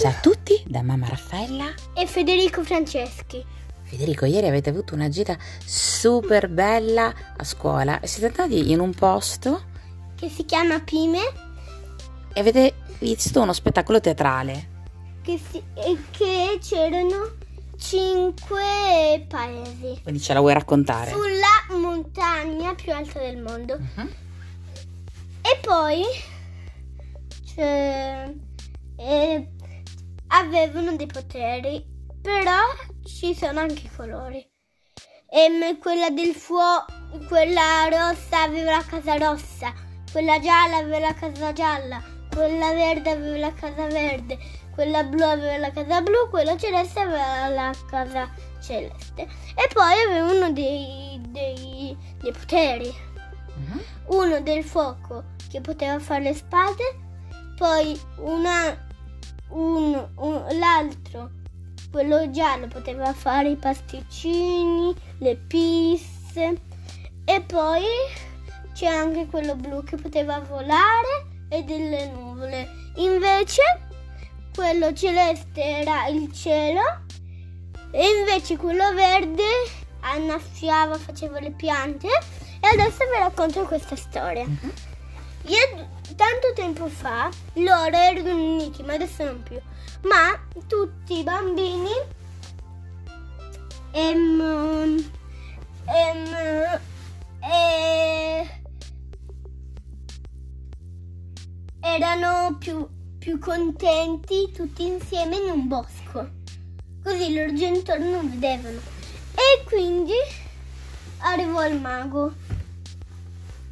Ciao a tutti, da mamma Raffaella e Federico Franceschi. Federico, ieri avete avuto una gita super bella a scuola e siete andati in un posto che si chiama Pime e avete visto uno spettacolo teatrale. Che, si, che c'erano cinque paesi. Quindi ce la vuoi raccontare? Sulla montagna più alta del mondo. Uh-huh. E poi cioè, eh, avevano dei poteri, però ci sono anche i colori. E quella del fuoco, quella rossa aveva la casa rossa, quella gialla aveva la casa gialla, quella verde aveva la casa verde, quella blu aveva la casa blu, quella celeste aveva la casa celeste. E poi avevano dei, dei, dei poteri. Uh-huh. Uno del fuoco che poteva fare le spade, poi una un, un, l'altro, quello giallo, poteva fare i pasticcini, le pizze e poi c'è anche quello blu che poteva volare e delle nuvole. Invece quello celeste era il cielo e invece quello verde annaffiava, faceva le piante e adesso vi racconto questa storia. Uh-huh. Io tanto tempo fa loro erano uniti, ma adesso non più. Ma tutti i bambini ehm, ehm, eh, erano più, più contenti tutti insieme in un bosco. Così loro genitori non vedevano. E quindi arrivò il mago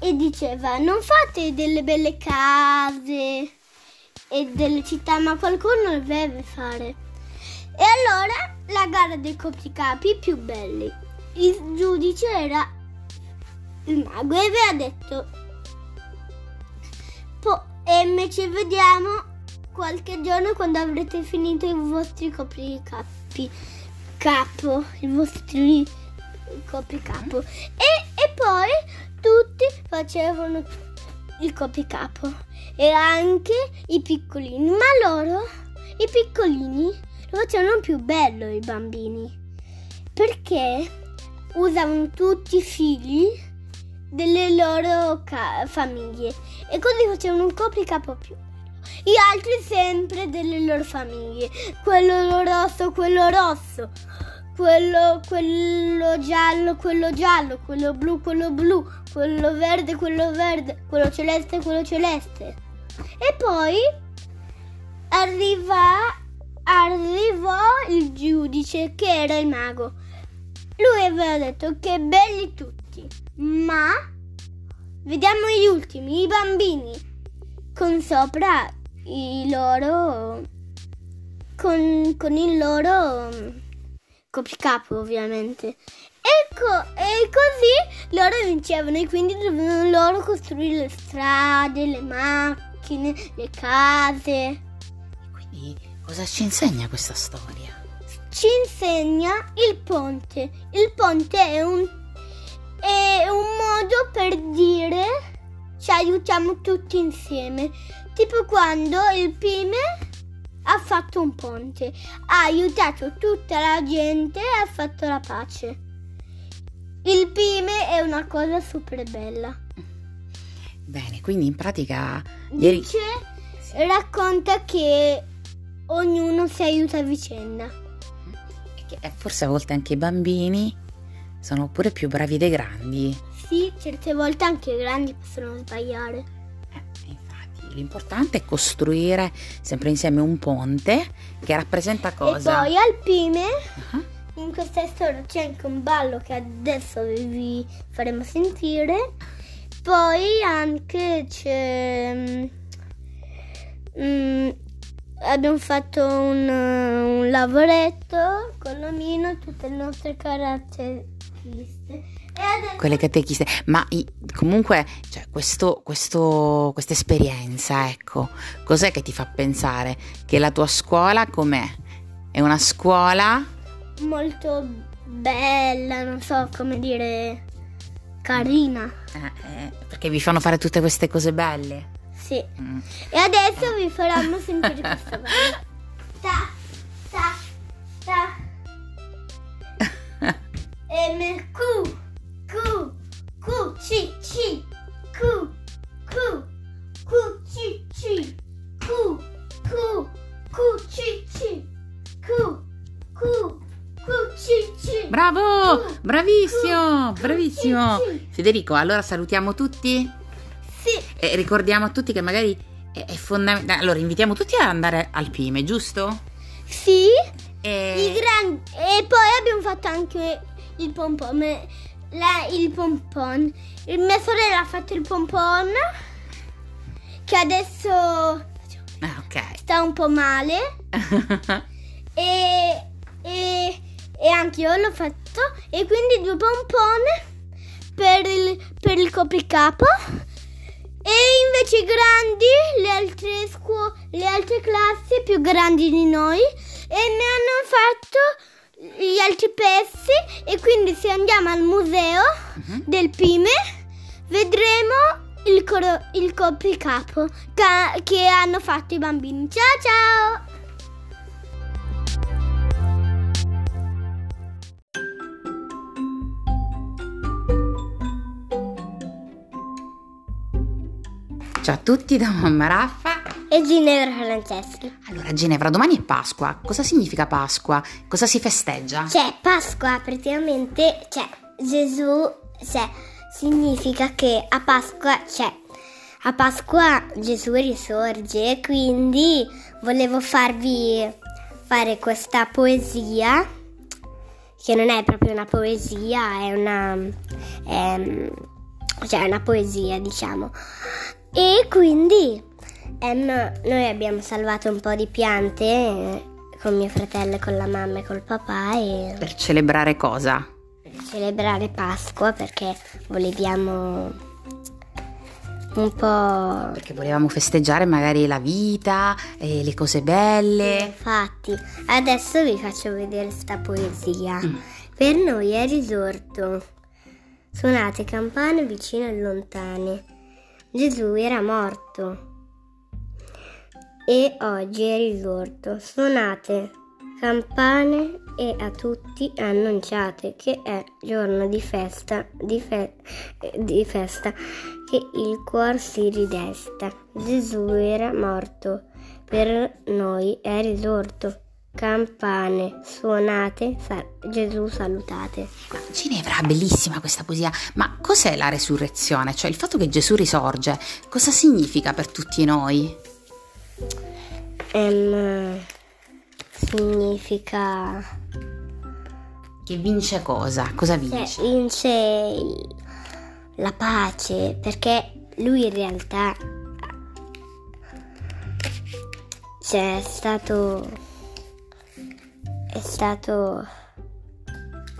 e diceva non fate delle belle case e delle città, ma qualcuno le deve fare. E allora la gara dei copricapi più belli. Il giudice era il mago e aveva detto po- e ci vediamo qualche giorno quando avrete finito i vostri copricapi capo, i vostri copricapo. E, e poi tutti facevano il copricapo e anche i piccolini, ma loro, i piccolini, lo facevano più bello i bambini perché usavano tutti i figli delle loro ca- famiglie e così facevano un copricapo più bello. Gli altri sempre delle loro famiglie, quello rosso, quello rosso quello, quello giallo, quello giallo, quello blu, quello blu, quello verde, quello verde, quello celeste, quello celeste. E poi arriva, arrivò il giudice che era il mago. Lui aveva detto che belli tutti, ma vediamo gli ultimi, i bambini, con sopra i loro, con, con il loro copricapo ovviamente. Ecco, e così loro vincevano e quindi dovevano loro costruire le strade, le macchine, le case. Quindi cosa ci insegna questa storia? Ci insegna il ponte. Il ponte è un, è un modo per dire ci aiutiamo tutti insieme. Tipo quando il Pime ha fatto un ponte, ha aiutato tutta la gente e ha fatto la pace. Il pime è una cosa super bella. Bene, quindi in pratica ieri... Dice, racconta che ognuno si aiuta a vicenda. E eh, forse a volte anche i bambini sono pure più bravi dei grandi. Sì, certe volte anche i grandi possono sbagliare l'importante è costruire sempre insieme un ponte che rappresenta cosa? E poi al Pime, uh-huh. In questa storia c'è anche un ballo che adesso vi faremo sentire. Poi anche c'è... Mm, abbiamo fatto un, un lavoretto con l'omino, tutte le nostre caratteristiche quelle catechiste. Ma comunque, cioè, questa esperienza, ecco, cos'è che ti fa pensare che la tua scuola com'è? È una scuola molto bella, non so come dire, carina. Eh, eh, perché vi fanno fare tutte queste cose belle. Sì. Mm. E adesso vi faranno sentire questa bella. ta, ta, ta. M, Q, Bravo! Bravissimo! Bravissimo! Federico, allora salutiamo tutti Sì, e ricordiamo a tutti che magari è, fondamentale. Allora, invitiamo tutti ad andare al Pime, giusto? sì. E... I gran- E poi abbiamo fatto anche il pompon. La- il pompon. Il- Mia sorella ha fatto il pompon. Che adesso Ah, ok. sta un po' male. E, e, e anche io l'ho fatto. E quindi due pompon per il, per il copricapo. E invece i grandi, le altre scuole, le altre classi più grandi di noi, e mi hanno fatto gli altri pezzi. E quindi se andiamo al museo Mhm. del Pime, vedremo il, coro- il copricapo ca- che hanno fatto i bambini. Ciao ciao! Ciao a tutti da mamma Raffa. E Ginevra Franceschi. Allora, Ginevra, domani è Pasqua. Cosa significa Pasqua? Cosa si festeggia? Cioè, Pasqua praticamente, cioè, Gesù, cioè, significa che a Pasqua, cioè, a Pasqua Gesù risorge, quindi volevo farvi fare questa poesia, che non è proprio una poesia, è una, ehm, cioè, è una poesia, diciamo. E quindi ehm, noi abbiamo salvato un po' di piante eh, con mio fratello, con la mamma e col papà e Per celebrare cosa? per celebrare Pasqua perché voleviamo un po'... Perché volevamo festeggiare magari la vita, e le cose belle. Infatti, adesso vi faccio vedere sta poesia. Mm. Per noi è risorto. Suonate campane vicine e lontane. Gesù era morto. E oggi è risorto. Suonate campane e a tutti annunciate che è giorno di festa, di, fe- di festa, che il cuor si ridesta. Gesù era morto, per noi è risorto. Campane suonate, sa- Gesù salutate. Ginevra, bellissima questa poesia. Ma cos'è la resurrezione? Cioè il fatto che Gesù risorge, cosa significa per tutti noi? Ehm, significa Che vince cosa? Cosa cioè, vince? vince il- la pace perché lui in realtà cioè, è stato è stato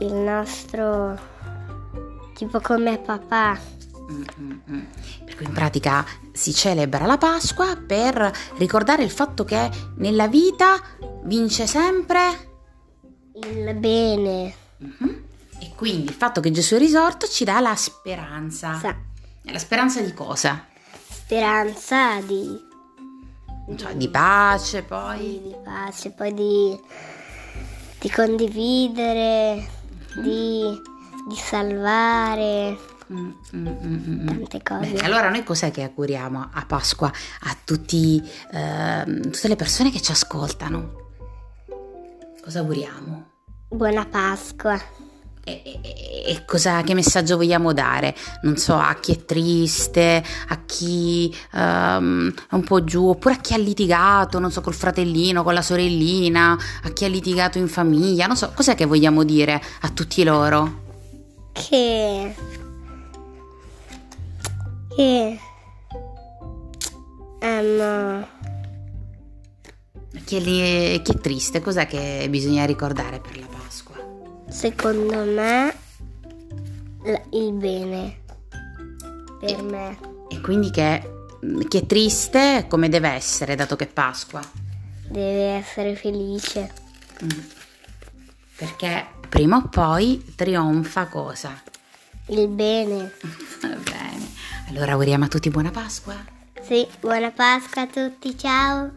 il nostro tipo come papà Mm, mm, mm. Per cui in pratica si celebra la Pasqua per ricordare il fatto che nella vita vince sempre il bene Mhm. e quindi il fatto che Gesù è risorto ci dà la speranza. sa, La speranza di cosa? speranza di, Cioè di pace poi. di pace poi di, di condividere di, di salvare Mm, mm, mm, tante cose Bene, allora noi cos'è che auguriamo a Pasqua a tutti, ehm, tutte le persone che ci ascoltano? Cosa auguriamo? buona Pasqua E, e- e cosa, che messaggio vogliamo dare? Non so, a chi è triste, a chi ehm, è un po' giù, oppure a chi ha litigato, non so, col fratellino, con la sorellina, a chi ha litigato in famiglia, non so, cos'è che vogliamo dire a tutti loro? che che ehm, Chi è, lì- chi è triste, cos'è che bisogna ricordare per la Pasqua? Secondo me il bene per me E quindi che chi è triste come deve essere, dato che è Pasqua? deve essere felice Mm. Perché prima o poi trionfa cosa? il bene Va bene. Allora auguriamo a tutti buona Pasqua. sì buona Pasqua a tutti ciao